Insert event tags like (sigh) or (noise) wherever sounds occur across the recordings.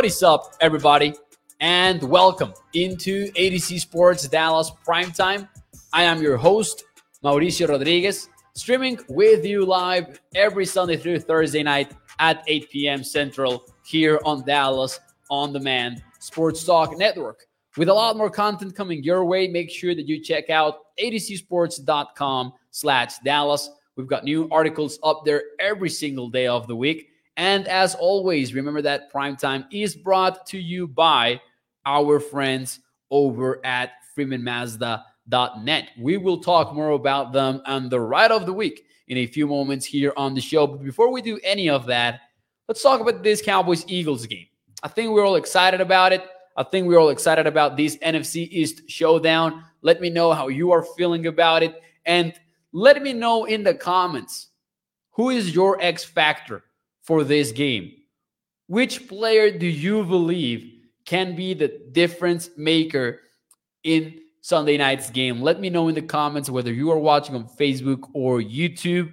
What is up, everybody? And welcome into AtoZ Sports Dallas Primetime. I am your host, Mauricio Rodriguez, streaming with you live every Sunday through Thursday night at 8 p.m. Central here on Dallas On Demand Sports Talk Network. With a lot more content coming your way, make sure that you check out atozsports.com slash Dallas. We've got new articles up there every single day of the week. And as always, remember that Primetime is brought to you by our friends over at freemanmazda.net. We will talk more about them on the ride of the week in a few moments here on the show. But before we do any of that, let's talk about this Cowboys Eagles game. I think we're all excited about it. I think we're all excited about this NFC East showdown. Let me know how you are feeling about it. And let me know in the comments who is your X factor for this game? Which player do you believe can be the difference maker in Sunday night's game? Let me know in the comments whether you are watching on Facebook or YouTube.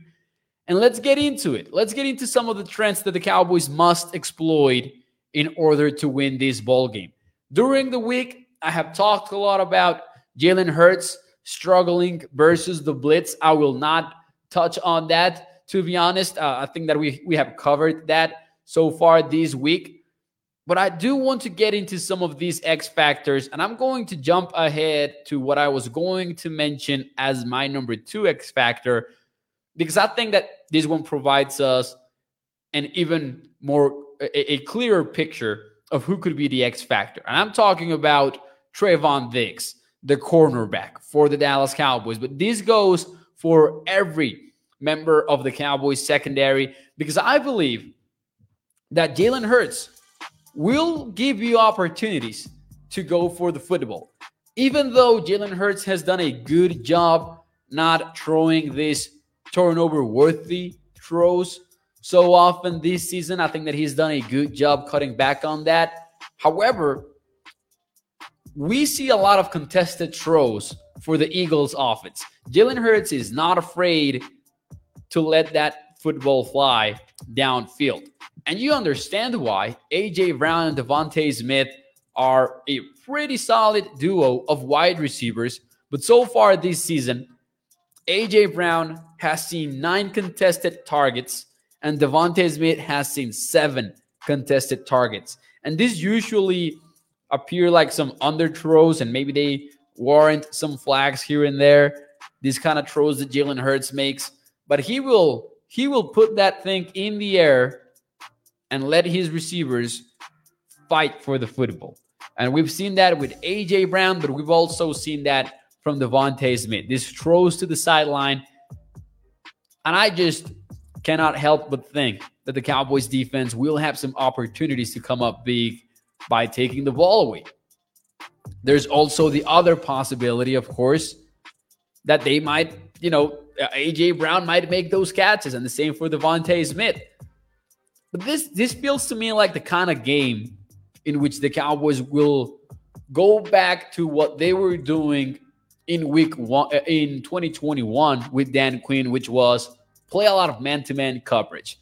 And let's get into it. Let's get into some of the trends that the Cowboys must exploit in order to win this ball game. During the week, I have talked a lot about Jalen Hurts struggling versus the blitz. I will not touch on that. To be honest, uh, I think that we we have covered that so far this week. But I do want to get into some of these X factors, and I'm going to jump ahead to what I was going to mention as my number two X factor, because I think that this one provides us an even more a, a clearer picture of who could be the X factor. And I'm talking about Trevon Diggs, the cornerback for the Dallas Cowboys. But this goes for every member of the Cowboys secondary because I believe that Jalen Hurts will give you opportunities to go for the football. Even though Jalen Hurts has done a good job not throwing these turnover worthy throws so often this season. I think that he's done a good job cutting back on that. However, we see a lot of contested throws for the Eagles offense. Jalen Hurts is not afraid to let that football fly downfield. And you understand why AJ Brown and DeVonta Smith are a pretty solid duo of wide receivers. But so far this season, AJ Brown has seen nine contested targets and DeVonta Smith has seen seven contested targets. And these usually appear like some under throws, and maybe they warrant some flags here and there. These kind of throws that Jalen Hurts makes, but he will he will put that thing in the air and let his receivers fight for the football. And we've seen that with AJ Brown, but we've also seen that from DeVonta Smith. This throws to the sideline. And I just cannot help but think that the Cowboys defense will have some opportunities to come up big by taking the ball away. There's also the other possibility, of course, that they might, you know, Uh, AJ Brown might make those catches, and the same for DeVonta Smith. But this this feels to me like the kind of game in which the Cowboys will go back to what they were doing in week one uh, in 2021 with Dan Quinn, which was play a lot of man to man coverage.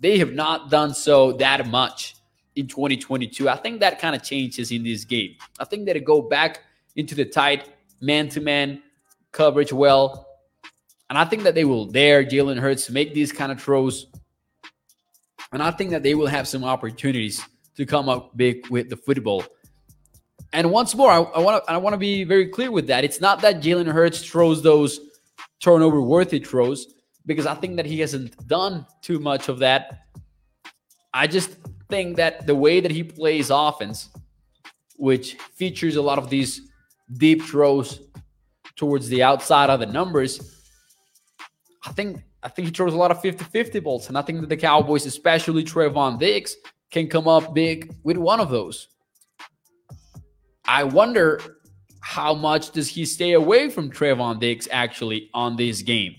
They have not done so that much in 2022. I think that kind of changes in this game. I think that it go back into the tight man to man coverage well. And I think that they will dare Jalen Hurts to make these kind of throws. And I think that they will have some opportunities to come up big with the football. And once more, I, want to I want to be very clear with that. It's not that Jalen Hurts throws those turnover worthy throws because I think that he hasn't done too much of that. I just think that the way that he plays offense, which features a lot of these deep throws towards the outside of the numbers, I think I think he throws a lot of 50-50 balls. And I think that the Cowboys, especially Trevon Diggs, can come up big with one of those. I wonder how much does he stay away from Trevon Diggs actually on this game?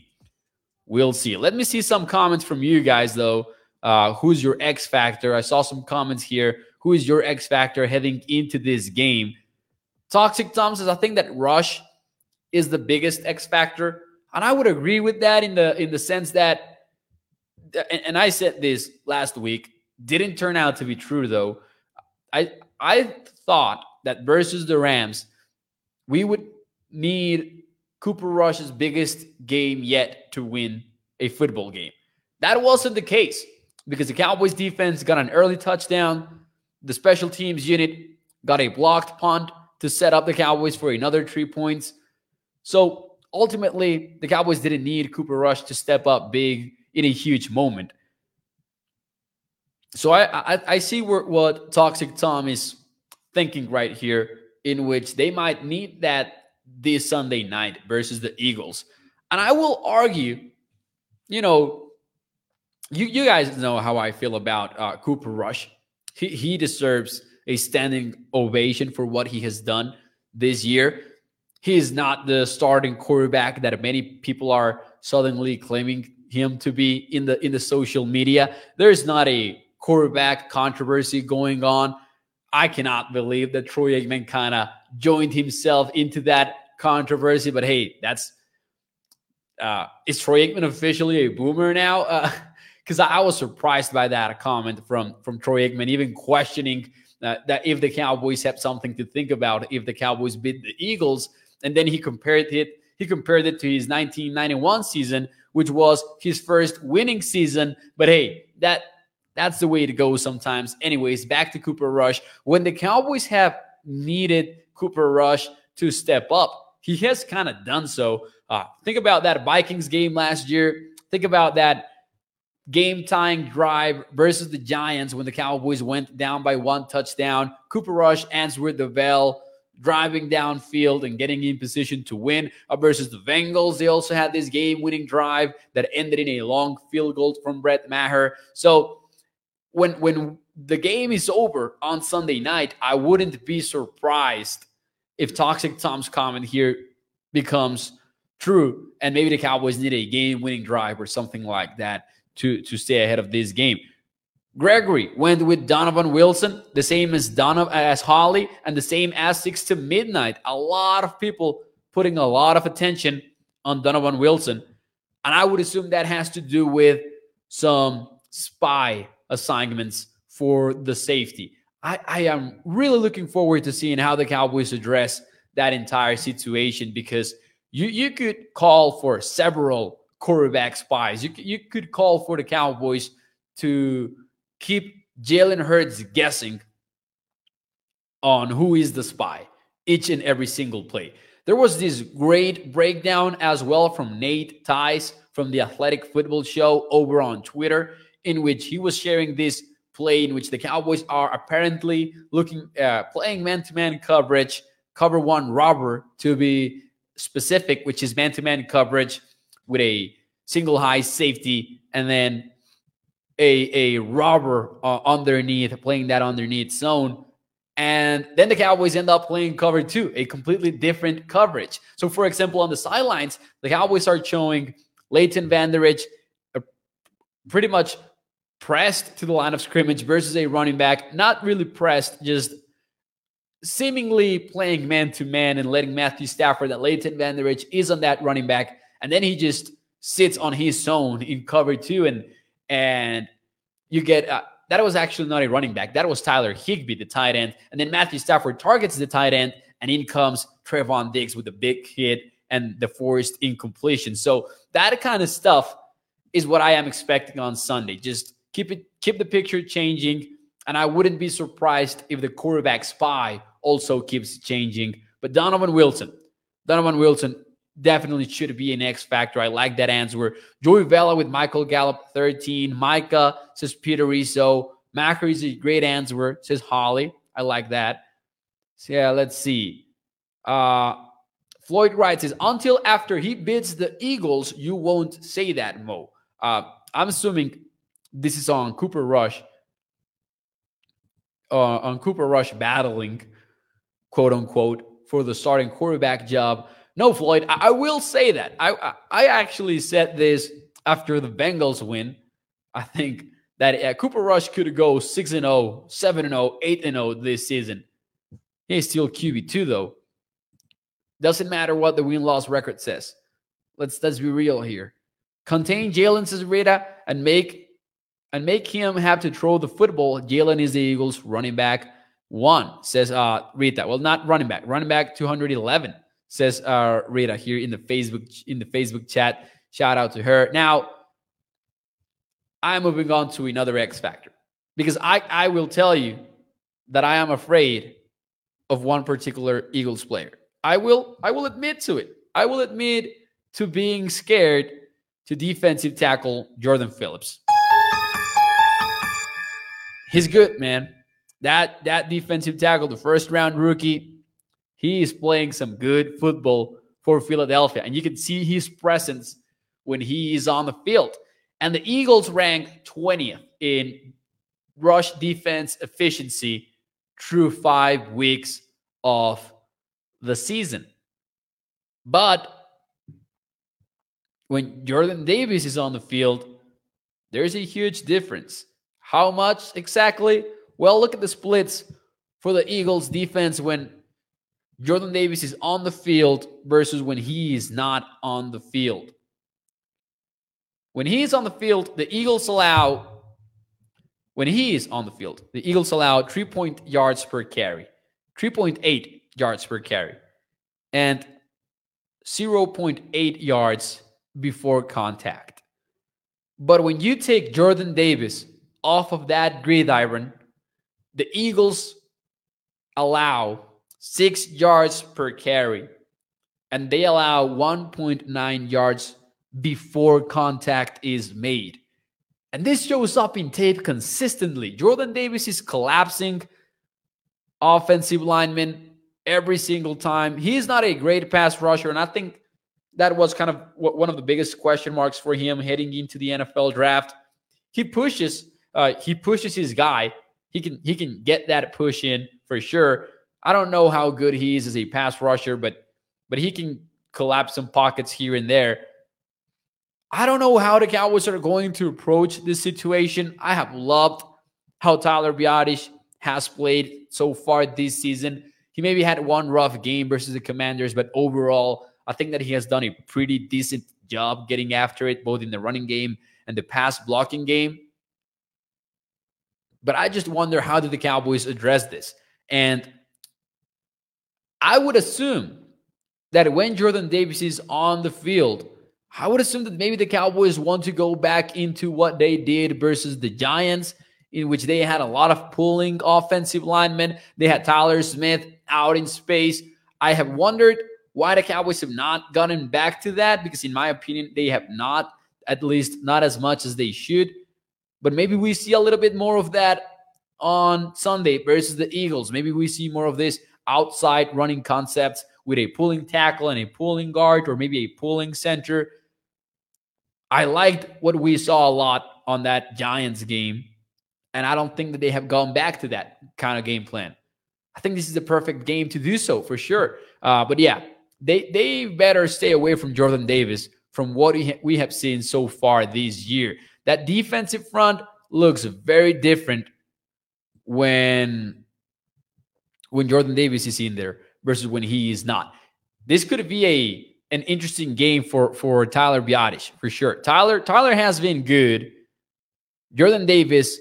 We'll see. Let me see some comments from you guys, though. Uh, who's your X factor? I saw some comments here. Who is your X factor heading into this game? Toxic Tom says, I think that Rush is the biggest X factor. And I would agree with that in the in the sense that and, I said this last week, didn't turn out to be true though. I I thought that versus the Rams, we would need Cooper Rush's biggest game yet to win a football game. That wasn't the case because the Cowboys defense got an early touchdown. The special teams unit got a blocked punt to set up the Cowboys for another three points. So ultimately, the Cowboys didn't need Cooper Rush to step up big in a huge moment. So I I, I see where, what Toxic Tom is thinking right here, in which they might need that this Sunday night versus the Eagles. And I will argue, you know, you you guys know how I feel about uh, Cooper Rush. He he deserves a standing ovation for what he has done this year. He is not the starting quarterback that many people are suddenly claiming him to be in the in the social media. There is not a quarterback controversy going on. I cannot believe that Troy Aikman kind of joined himself into that controversy. But hey, that's uh, is Troy Aikman officially a boomer now? Because uh, (laughs) I, I was surprised by that comment from from Troy Aikman, even questioning uh, that if the Cowboys have something to think about if the Cowboys beat the Eagles, and then he compared it. He compared it to his 1991 season, which was his first winning season. But hey, that that's the way to go sometimes. Anyways, back to Cooper Rush. When the Cowboys have needed Cooper Rush to step up, he has kind of done so. Uh, think about that Vikings game last year. Think about that game tying drive versus the Giants when the Cowboys went down by one touchdown. Cooper Rush answered the bell, driving downfield and getting in position to win uh, versus the Bengals. They also had this game winning drive that ended in a long field goal from Brett Maher. So when when the game is over on Sunday night, I wouldn't be surprised if Toxic Tom's comment here becomes true and maybe the Cowboys need a game winning drive or something like that to, to stay ahead of this game. Gregory went with Donovan Wilson, the same as Donovan as Holly, and the same as six to midnight. A lot of people putting a lot of attention on Donovan Wilson. And I would assume that has to do with some spy assignments for the safety. I, I am really looking forward to seeing how the Cowboys address that entire situation because you, you could call for several quarterback spies. You, you could call for the Cowboys to keep Jalen Hurts guessing on who is the spy each and every single play. There was this great breakdown as well from Nate Tice from the Athletic Football Show over on Twitter, in which he was sharing this play in which the Cowboys are apparently looking uh, playing man-to-man coverage, cover one robber to be specific, which is man-to-man coverage with a single high safety and then a a robber uh, underneath, playing that underneath zone. And then the Cowboys end up playing cover two, a completely different coverage. So, for example, on the sidelines, the Cowboys are showing Leighton Vander Esch uh, pretty much pressed to the line of scrimmage versus a running back, not really pressed, just seemingly playing man to man and letting Matthew Stafford, that Leighton Vander Esch is on that running back. And then he just sits on his zone in cover two, and and you get uh, that was actually not a running back. That was Tyler Higbee, the tight end, and then Matthew Stafford targets the tight end, and in comes Trevon Diggs with a big hit and the forced incompletion. So that kind of stuff is what I am expecting on Sunday. Just keep it, keep the picture changing, and I wouldn't be surprised if the quarterback spy also keeps changing. But Donovan Wilson, Donovan Wilson definitely should be an X factor. I like that answer. Joey Vela with Michael Gallup, 13. Micah says Peter Rizzo. Macker is a great answer, says Holly. I like that. So yeah, let's see. Uh, Floyd Wright says, until after he bids the Eagles, you won't say that, Mo. Uh, I'm assuming this is on Cooper Rush. Uh, on Cooper Rush battling, quote unquote, for the starting quarterback job. No, Floyd, I, I will say that. I, I, I actually said this after the Bengals win. I think that uh, Cooper Rush could go 6 and 0, 7 and 0, 8 and 0 this season. He's still QB2 though. Doesn't matter what the win-loss record says. Let's let's be real here. Contain Jalen Cesaria and make and make him have to throw the football. Jalen is the Eagles running back. one says uh Rita. Well, not running back. Running back 211 says uh Rita here in the Facebook in the Facebook chat. Shout out to her. Now, I'm moving on to another X factor because I I will tell you that I am afraid of one particular Eagles player. I will I will admit to it. I will admit to being scared to defensive tackle Jordan Phillips. He's good, man. That that defensive tackle, the first round rookie, he is playing some good football for Philadelphia, and you can see his presence when he is on the field. And the Eagles rank 20th in rush defense efficiency through five weeks of the season. But when Jordan Davis is on the field, there's a huge difference. How much exactly? Well, look at the splits for the Eagles defense when Jordan Davis is on the field versus when he is not on the field. When he is on the field, the Eagles allow when he is on the field, the Eagles allow 3 point yards per carry, 3.8 yards per carry, and 0.8 yards before contact. But when you take Jordan Davis off of that gridiron, the Eagles allow six yards per carry and they allow 1.9 yards before contact is made. And this shows up in tape consistently. Jordan Davis is collapsing offensive linemen every single time. He's not a great pass rusher. And I think that was kind of one of the biggest question marks for him heading into the NFL draft. He pushes, uh, he pushes his guy. He can he can get that push in for sure. I don't know how good he is as a pass rusher, but but he can collapse some pockets here and there. I don't know how the Cowboys are going to approach this situation. I have loved how Tyler Biadasz has played so far this season. He maybe had one rough game versus the Commanders, but overall, I think that he has done a pretty decent job getting after it, both in the running game and the pass blocking game. But I just wonder how did the Cowboys address this? And I would assume that when Jordan Davis is on the field, I would assume that maybe the Cowboys want to go back into what they did versus the Giants, in which they had a lot of pulling offensive linemen. They had Tyler Smith out in space. I have wondered why the Cowboys have not gotten back to that because, in my opinion, they have not, at least not as much as they should. But maybe we see a little bit more of that on Sunday versus the Eagles. Maybe we see more of this outside running concepts with a pulling tackle and a pulling guard, or maybe a pulling center. I liked what we saw a lot on that Giants game, and I don't think that they have gone back to that kind of game plan. I think this is the perfect game to do so for sure. Uh, but yeah, they they better stay away from Jordan Davis from what we have seen so far this year. That defensive front looks very different when when Jordan Davis is in there versus when he is not. This could be a an interesting game for for Tyler Biadasz for sure. Tyler Tyler has been good. Jordan Davis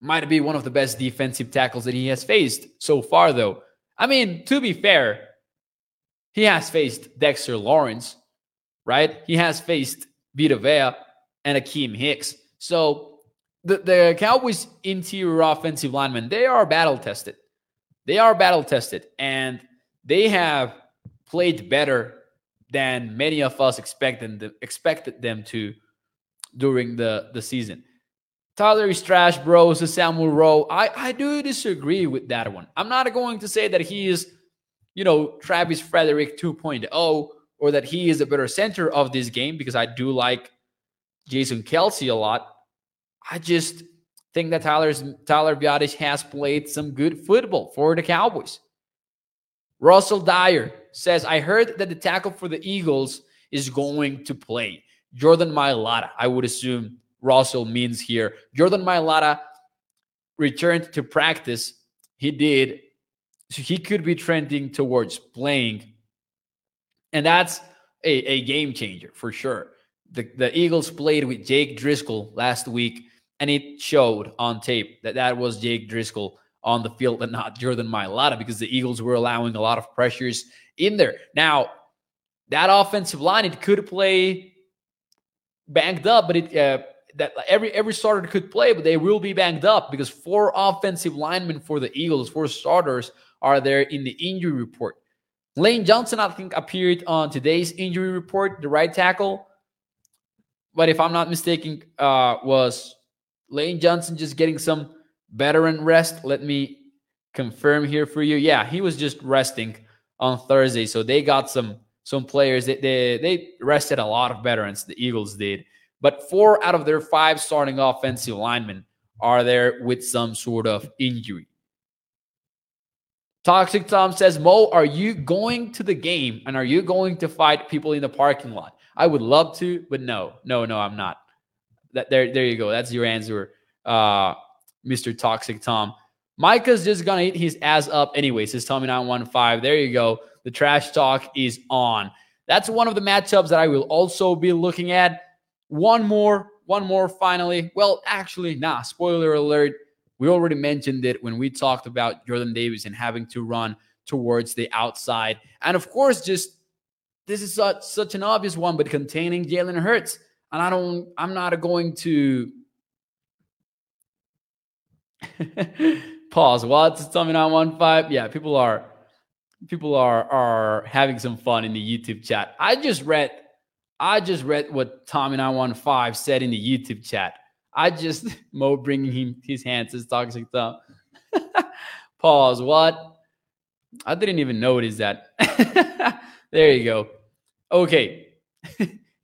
might be one of the best defensive tackles that he has faced so far, though. I mean, to be fair, he has faced Dexter Lawrence, right? He has faced Vita Vea and Akiem Hicks. So the, the Cowboys' interior offensive linemen, they are battle tested. They are battle tested, and they have played better than many of us expected them, expected them to during the, the season. Tyler is trash, bro. Samuel Rowe. I, I do disagree with that one. I'm not going to say that he is, you know, Travis Frederick 2.0 or that he is a better center of this game because I do like Jason Kelce a lot. I just think that Tyler's Tyler Biadasz has played some good football for the Cowboys. Russell Dyer says, I heard that the tackle for the Eagles is going to play. Jordan Mailata, I would assume Russell means here. Jordan Mailata returned to practice. He did. So he could be trending towards playing. And that's a, a game changer for sure. The, the Eagles played with Jake Driscoll last week, and it showed on tape that that was Jake Driscoll on the field and not Jordan Mailata because the Eagles were allowing a lot of pressures in there. Now, that offensive line, it could play banged up, but it uh, that every every starter could play, but they will be banged up because four offensive linemen for the Eagles, four starters are there in the injury report. Lane Johnson, I think, appeared on today's injury report, the right tackle. But if I'm not mistaken, uh, was Lane Johnson just getting some veteran rest? Let me confirm here for you. Yeah, he was just resting on Thursday, so they got some some players. They they, they rested a lot of veterans. The Eagles did, but four out of their five starting offensive linemen are there with some sort of injury. Toxic Tom says, Mo, are you going to the game and are you going to fight people in the parking lot? I would love to, but no, no, no, I'm not. That there, there you go. That's your answer, uh, Mr. Toxic Tom. Micah's just gonna eat his ass up anyway, says Tommy 915. There you go. The trash talk is on. That's one of the matchups that I will also be looking at. One more, one more finally. Well, actually, nah, spoiler alert. We already mentioned it when we talked about Jordan Davis and having to run towards the outside. And of course, just this is such, such an obvious one, but containing Jalen Hurts. And I don't, I'm not going to (laughs) pause. What's Tommy 915? Yeah, people are people are are having some fun in the YouTube chat. I just read I just read what Tommy 915 said in the YouTube chat. I just (laughs) Mo bringing him his hands as toxic thumb. (laughs) Pause. What? I didn't even notice that. there you go. Okay,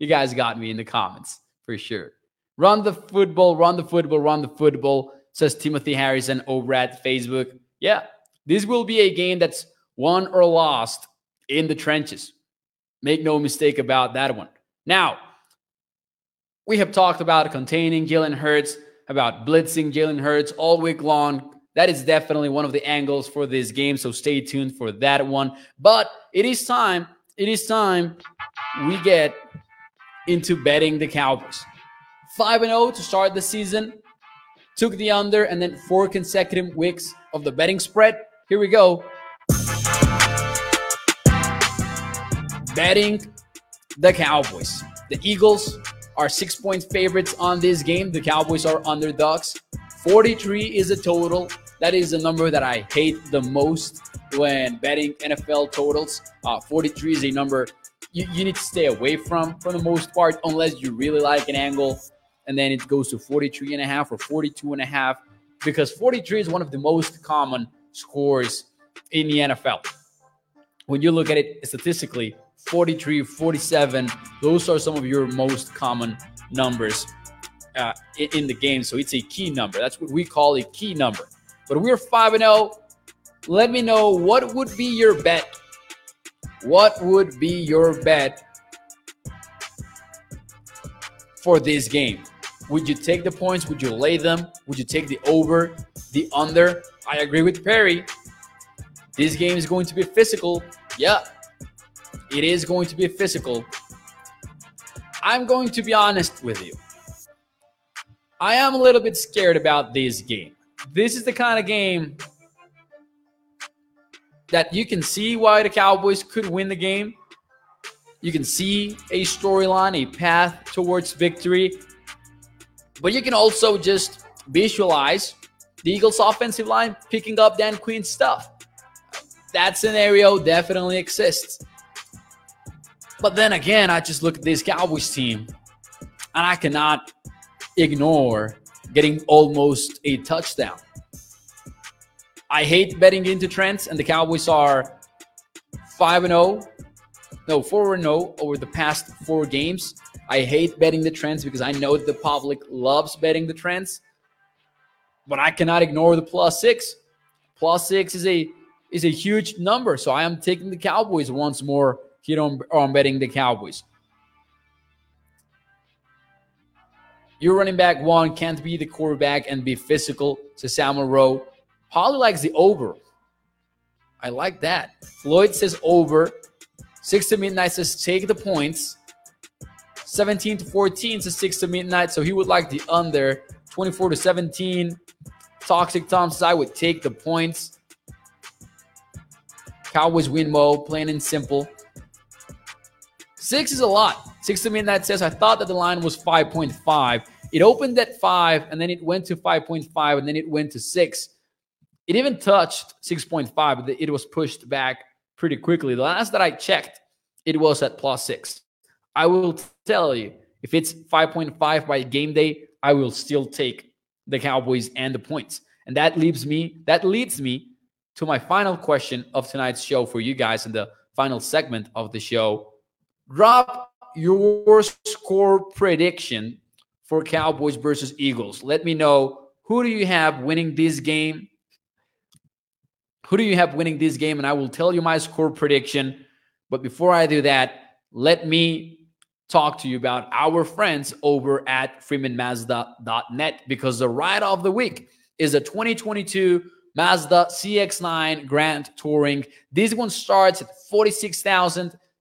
you guys got me in the comments for sure. Run the football, run the football, run the football. Says Timothy Harrison over at Facebook. Yeah, this will be a game that's won or lost in the trenches. Make no mistake about that one. Now, we have talked about containing Jalen Hurts, about blitzing Jalen Hurts all week long. That is definitely one of the angles for this game. So stay tuned for that one. But it is time, it is time we get into betting the Cowboys. 5 0 to start the season. Took the under and then four consecutive weeks of the betting spread. Here we go. Betting the Cowboys. The Eagles are six point favorites on this game. The Cowboys are underdogs. 43 is a total. That is the number that I hate the most when betting NFL totals. Uh, 43 is a number you, you need to stay away from for the most part, unless you really like an angle. And then it goes to 43 and a half or 42 and a half because 43 is one of the most common scores in the NFL. When you look at it statistically, 43, 47. Those are some of your most common numbers uh, in, in the game. So it's a key number. That's what we call a key number. But we're 5 and 0. Let me know what would be your bet. What would be your bet for this game? Would you take the points? Would you lay them? Would you take the over, the under? I agree with Perry. This game is going to be physical. Yeah, it is going to be physical. I'm going to be honest with you. I am a little bit scared about this game. This is the kind of game that you can see why the Cowboys could win the game. You can see a storyline, a path towards victory. But you can also just visualize the Eagles' offensive line picking up Dan Quinn's stuff. That scenario definitely exists. But then again, I just look at this Cowboys team and I cannot ignore getting almost a touchdown. I hate betting into trends, and the Cowboys are 5 0, no, 4 0 over the past four games. I hate betting the trends because I know the public loves betting the trends, but I cannot ignore the plus six. Plus six is a is a huge number, so I am taking the Cowboys once more here on, on betting the Cowboys. Your running back one can't be the quarterback and be physical, says Samuel Rowe. Holly likes the over. I like that. Floyd says over. Six to midnight says take the points. 17 to 14 says six to midnight. So he would like the under. 24 to 17. Toxic Tom says I would take the points. Cowboys win Mo, plain and simple. Six is a lot. Six to me that says I thought that the line was 5.5. It opened at five and then it went to 5.5 and then it went to six. It even touched 6.5, but it was pushed back pretty quickly. The last that I checked, it was at plus six. I will tell you, if it's 5.5 by game day, I will still take the Cowboys and the points. And that leaves me, that leads me to my final question of tonight's show for you guys in the final segment of the show. Drop your score prediction for Cowboys versus Eagles. Let me know who do you have winning this game? Who do you have winning this game? And I will tell you my score prediction. But before I do that, let me talk to you about our friends over at freemanmazda.net because the ride of the week is a 2022 Mazda CX9 Grand Touring. This one starts at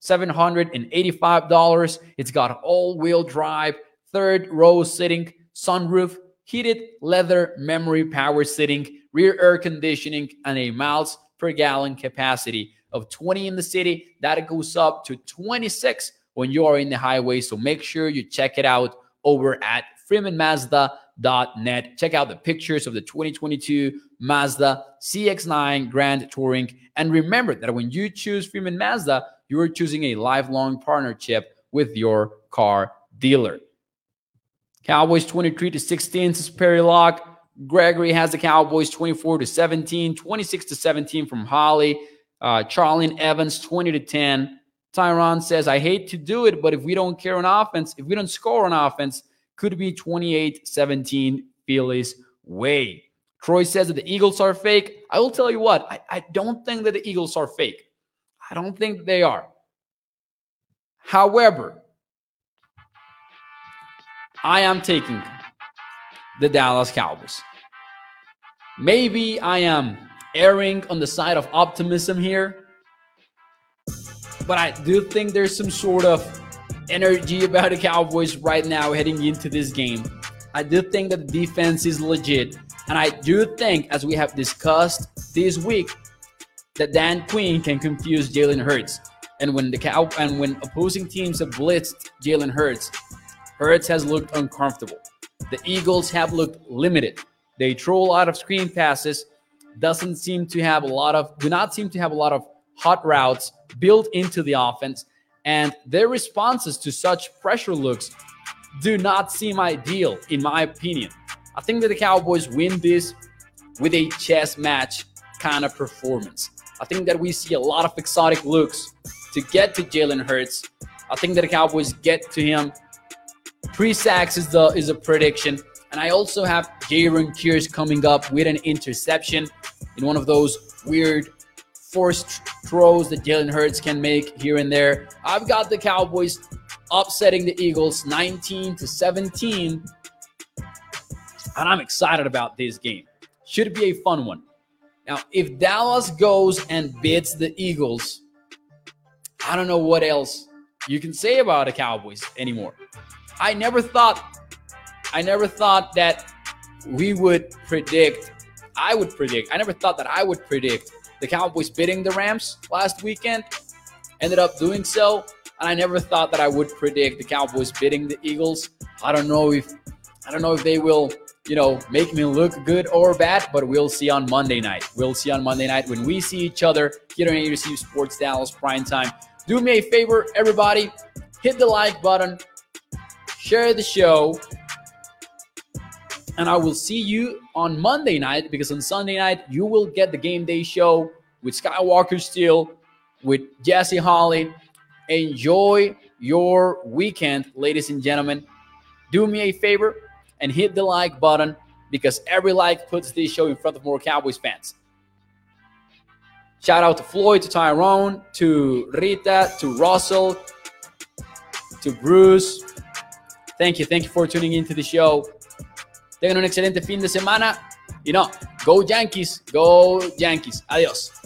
$46,785. It's got all-wheel drive, third row sitting, sunroof, heated leather memory power sitting, rear air conditioning, and a miles per gallon capacity of 20 in the city. That goes up to 26 when you are in the highway. So make sure you check it out over at freemanmazda.net. Check out the pictures of the 2022 Mazda CX9 Grand Touring. And remember that when you choose Freeman Mazda, you are choosing a lifelong partnership with your car dealer. Cowboys 23 to 16 says Perry Lock. Gregory has the Cowboys 24 to 17, 26 to 17 from Holly. Uh, Charlene Evans 20 to 10. Tyron says, I hate to do it, but if we don't care on offense, if we don't score on offense, could be 28 17 Philly's way. Troy says that the Eagles are fake. I will tell you what, I, I don't think that the Eagles are fake. I don't think they are. However, I am taking the Dallas Cowboys. Maybe I am erring on the side of optimism here, but I do think there's some sort of energy about the Cowboys right now heading into this game. I do think that the defense is legit. And I do think, as we have discussed this week, that Dan Quinn can confuse Jalen Hurts. And when the cow and when opposing teams have blitzed Jalen Hurts, Hurts has looked uncomfortable. The Eagles have looked limited. They throw a lot of screen passes, doesn't seem to have a lot of do not seem to have a lot of hot routes built into the offense and their responses to such pressure looks do not seem ideal, in my opinion. I think that the Cowboys win this with a chess match kind of performance. I think that we see a lot of exotic looks to get to Jalen Hurts. I think that the Cowboys get to him. Three sacks is the is a prediction. And I also have Jayron Kearse coming up with an interception in one of those weird forced throws that Jalen Hurts can make here and there. I've got the Cowboys upsetting the Eagles 19 to 17. And I'm excited about this game. Should be a fun one. Now, if Dallas goes and beats the Eagles, I don't know what else you can say about the Cowboys anymore. I never thought I never thought that we would predict I would predict. I never thought that I would predict the Cowboys beating the Rams last weekend. Ended up doing so. And I never thought that I would predict the Cowboys beating the Eagles. I don't know if I don't know if they will, you know, make me look good or bad, but we'll see on Monday night. We'll see on Monday night when we see each other here on AtoZ Sports Dallas Prime Time. Do me a favor, everybody, hit the like button, share the show, and I will see you on Monday night because on Sunday night you will get the game day show with Skywalker Steel, with Jesse Holly. Enjoy your weekend, ladies and gentlemen. Do me a favor and hit the like button because every like puts this show in front of more Cowboys fans. Shout out to Floyd, to Tyrone, to Rita, to Russell, to Bruce. Thank you. Thank you for tuning into the show. Tengan un excelente fin de semana. Y no, go Yankees, go Yankees. Adiós.